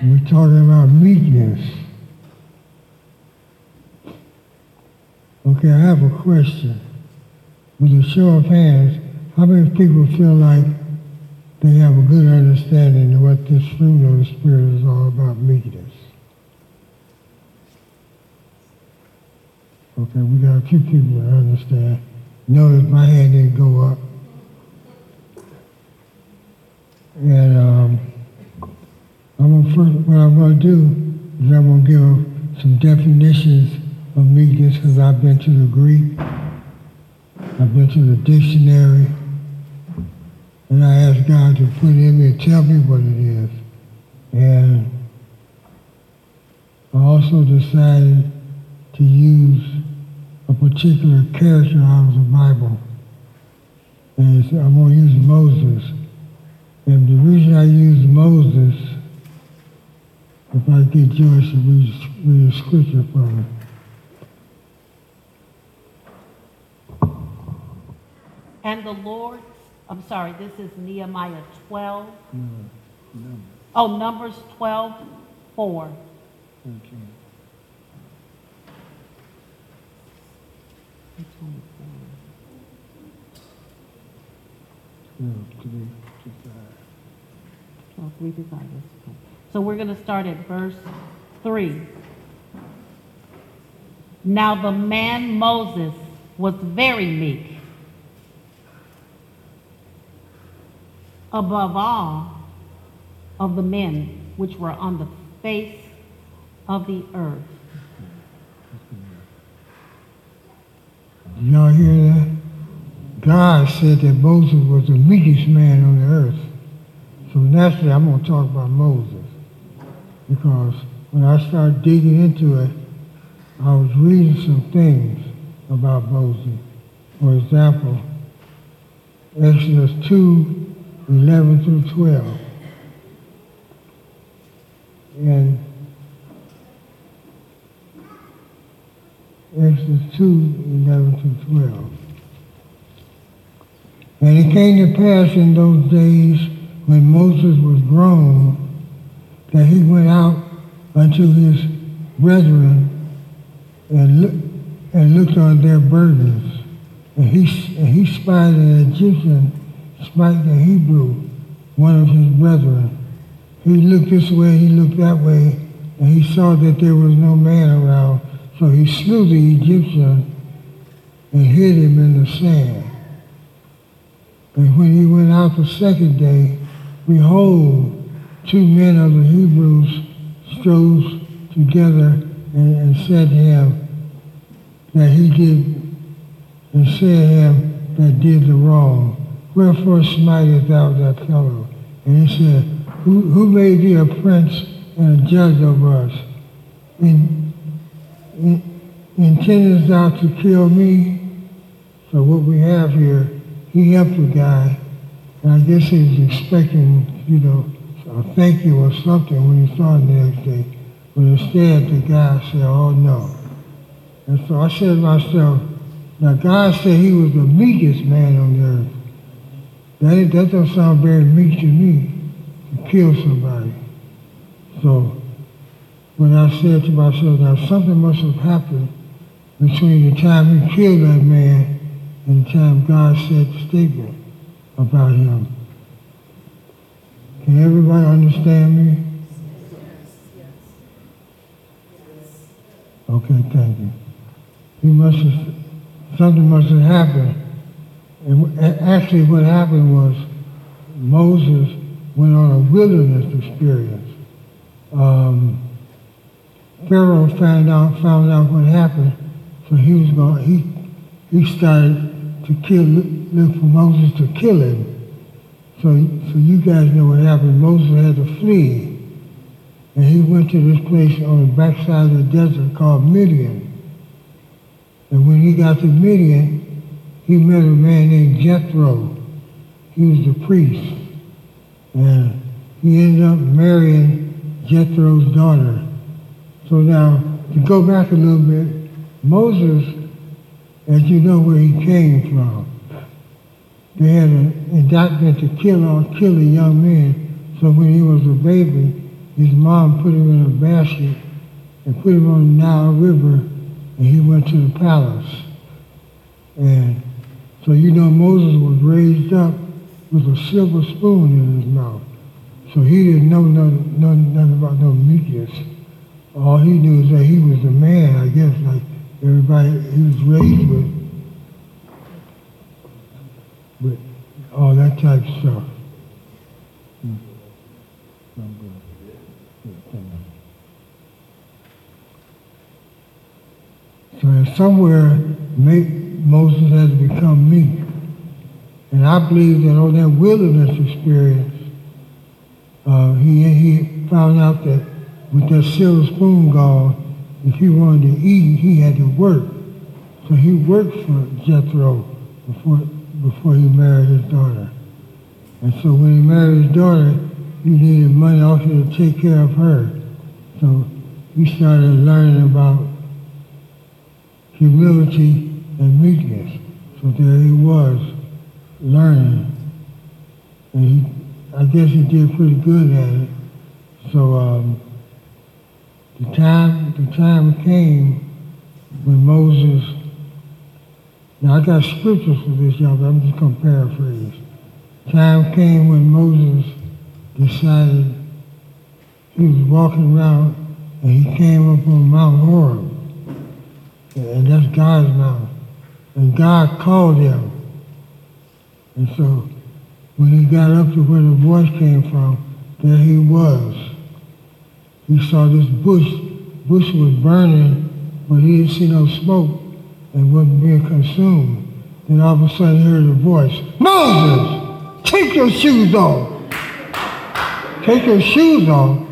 We're talking about meekness. Okay, I have a question. With a show of hands, how many people feel like they have a good understanding of what this fruit of the Spirit is all about, meekness? Okay, we got a few people that understand. Notice my hand didn't go up. Um, First, what I'm going to do is I'm going to give some definitions of meekness because I've been to the Greek, I've been to the dictionary, and I asked God to put in me and tell me what it is. And I also decided to use a particular character out of the Bible. And I'm going to use Moses. And the reason I use Moses, if I get Joyce to read, read a scripture for me. And the Lord, I'm sorry, this is Nehemiah 12. No, no, Oh, Numbers 12, 4. okay. Twelve, three, two, five. 12, 3 to 5. yes, okay. So we're going to start at verse 3. Now the man Moses was very meek. Above all of the men which were on the face of the earth. Y'all hear that? God said that Moses was the meekest man on the earth. So naturally, I'm going to talk about Moses. Because when I started digging into it, I was reading some things about Moses. For example, Exodus 2, 11 through 12. And Exodus 2, 11 through 12. And it came to pass in those days when Moses was grown that he went out unto his brethren and, look, and looked on their burdens. And he, and he spied an Egyptian smite the Hebrew, one of his brethren. He looked this way, he looked that way, and he saw that there was no man around. So he slew the Egyptian and hid him in the sand. And when he went out the second day, behold, two men of the Hebrews strove together and, and said to him that he did, and said him that did the wrong. Wherefore smitest thou that fellow? And he said, Who, who made thee a prince and a judge over us? In, in, intendest thou to kill me? So what we have here, he helped the guy, and I guess he was expecting, you know, thank you or something when he saw him the next day. But instead, the guy said, oh no. And so I said to myself, now God said he was the meekest man on the earth. That, that doesn't sound very meek to me, to kill somebody. So when I said to myself, now something must have happened between the time he killed that man and the time God said the statement about him. Can everybody understand me? Yes, yes. Yes. Okay, thank you. He must have, something must have happened. And actually what happened was Moses went on a wilderness experience. Um, Pharaoh found out, found out what happened, so he was going, he, he started to kill, look for Moses to kill him. So, so you guys know what happened. Moses had to flee. And he went to this place on the backside of the desert called Midian. And when he got to Midian, he met a man named Jethro. He was the priest. And he ended up marrying Jethro's daughter. So now, to go back a little bit, Moses, as you know where he came from, they had an indictment to kill or kill a young man. So when he was a baby, his mom put him in a basket and put him on the Nile River, and he went to the palace. And so you know Moses was raised up with a silver spoon in his mouth. So he didn't know nothing, nothing, nothing about no meekness. All he knew is that he was a man, I guess, like everybody he was raised with, with all that type of stuff. So somewhere, Moses has become me. And I believe that on that wilderness experience, uh, he, he found out that with that silver spoon gone, if he wanted to eat, he had to work. So he worked for Jethro before, before he married his daughter. And so when he married his daughter, he needed money also to take care of her. So he started learning about humility and meekness. So there he was, learning. And he, I guess he did pretty good at it. So um, the time the time came when Moses. Now I got scriptures for this, y'all, but I'm just gonna paraphrase. Time came when Moses decided he was walking around and he came up on Mount Horeb, and that's God's mountain, and God called him. And so when he got up to where the voice came from, there he was. He saw this bush. Bush was burning, but he didn't see no smoke and wasn't being consumed. Then all of a sudden he heard a voice, Moses, take your shoes off. Take your shoes off.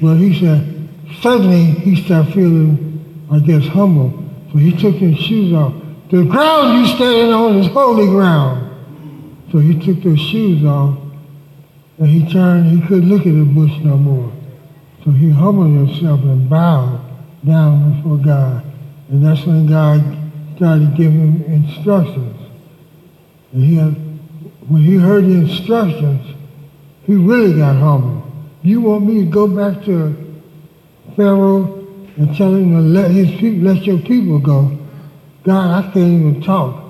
But he said, suddenly he started feeling, I guess, humble. So he took his shoes off. The ground you standing on is holy ground. So he took those shoes off and he turned, he couldn't look at the bush no more. So he humbled himself and bowed down before God. And that's when God started giving him instructions. And he had, when he heard the instructions, he really got humble. You want me to go back to Pharaoh and tell him to let his people, let your people go? God, I can't even talk.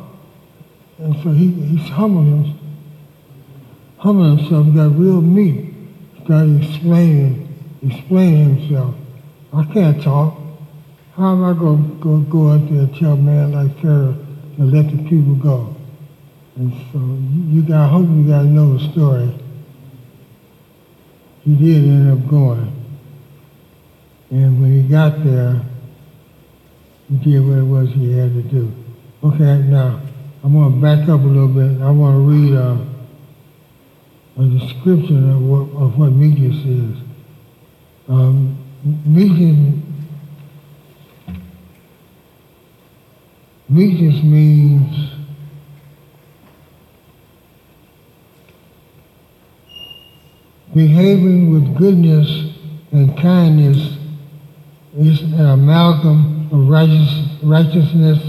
And so he, he's humbled himself, humbled himself, got real meek, started explaining explain himself. I can't talk. How am I going to go, out there and tell a man like Pharaoh to let the people go? And so you, you got, I hope you to know the story. He did end up going. And when he got there, he did what it was he had to do. Okay, now, I'm going to back up a little bit. I want to read uh, a description of what, of what meekness is. Um, meekness, meekness means behaving with goodness and kindness is an amalgam of righteous, righteousness,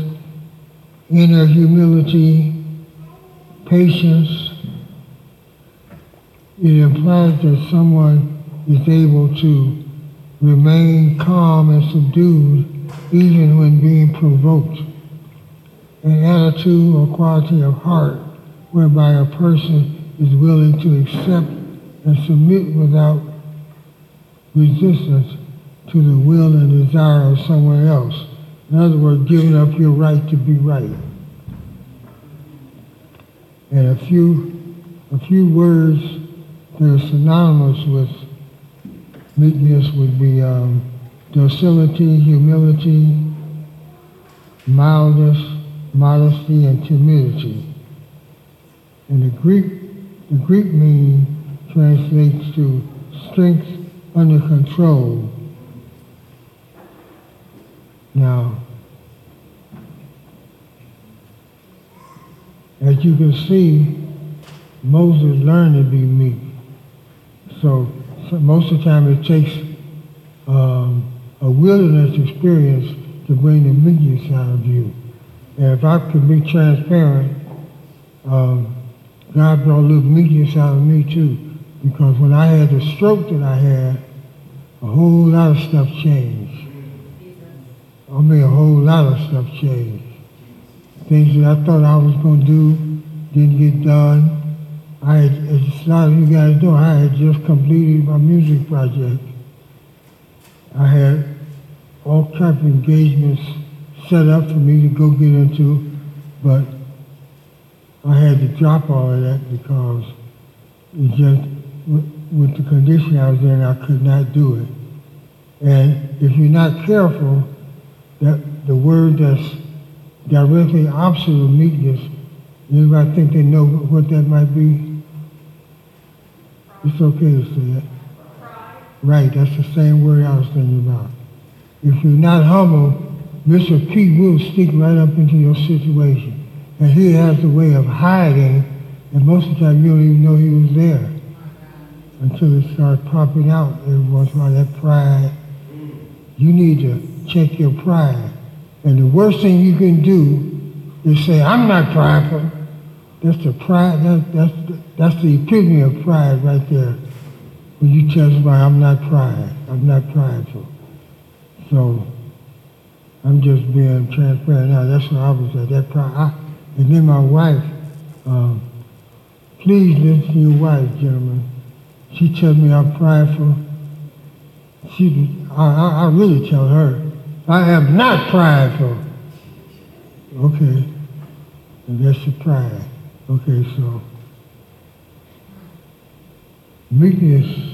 inner humility, patience. It implies that someone is able to remain calm and subdued even when being provoked. An attitude or quality of heart whereby a person is willing to accept and submit without resistance to the will and desire of someone else. In other words, giving up your right to be right. And a few, a few words that are synonymous with Meekness would be um, docility, humility, mildness, modesty, and timidity. And the Greek, the Greek meaning translates to strength under control. Now, as you can see, Moses learned to be meek. So so most of the time it takes um, a wilderness experience to bring the meekness out of you. If I could be transparent, um, God brought a little meekness out of me too. because when I had the stroke that I had, a whole lot of stuff changed. I mean, a whole lot of stuff changed. Things that I thought I was going to do didn't get done. I had, as a lot of you guys know, I had just completed my music project. I had all type of engagements set up for me to go get into, but I had to drop all of that because it just, with, with the condition I was in, I could not do it. And if you're not careful, that the word that's directly opposite of meekness, anybody think they know what that might be? It's okay to say it. Right, that's the same word I was thinking about. If you're not humble, Mr. P will sneak right up into your situation. And he has a way of hiding, and most of the time you don't even know he was there until it starts popping out every once in a while, that pride. You need to check your pride. And the worst thing you can do is say, I'm not prideful. That's the pride, that, that's, the, that's the epitome of pride right there. When you tell somebody, I'm not pride, I'm not prideful. So, I'm just being transparent now. That's what I was at, that. I, and then my wife, um, please listen to your wife, gentlemen. She tells me I'm prideful. She, I, I, I really tell her, I am not prideful. Okay. And that's the pride. Okay, so meekness.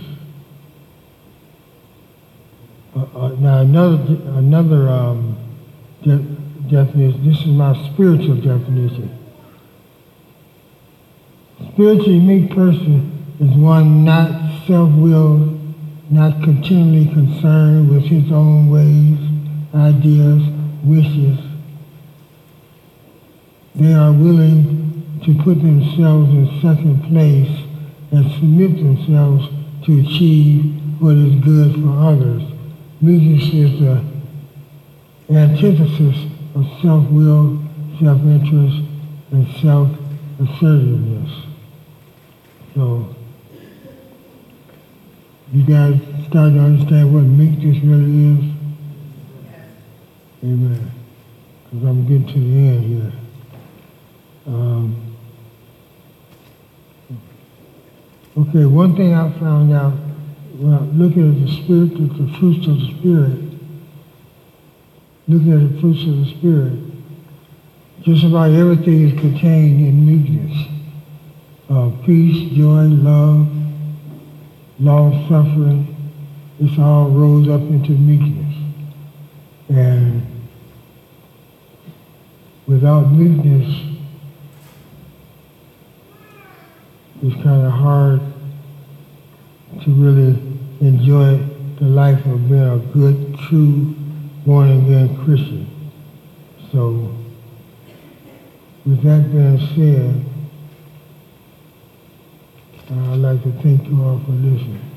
Uh, uh, now another another um, de- definition. This is my spiritual definition. Spiritually meek person is one not self-willed, not continually concerned with his own ways, ideas, wishes. They are willing to put themselves in second place and submit themselves to achieve what is good for others. Meekness is the antithesis of self-will, self-interest, and self-assertiveness. So, you guys start to understand what meekness really is? Amen. Because I'm getting to the end here. Um, okay, one thing I found out when I looking at the spirit, the fruits of the spirit, looking at the fruits of the spirit, just about everything is contained in meekness. Uh, peace, joy, love, long suffering, it's all rolled up into meekness. And without meekness, it's kind of hard to really enjoy the life of being a good, true, born again Christian. So, with that being said, I'd like to thank you all for listening.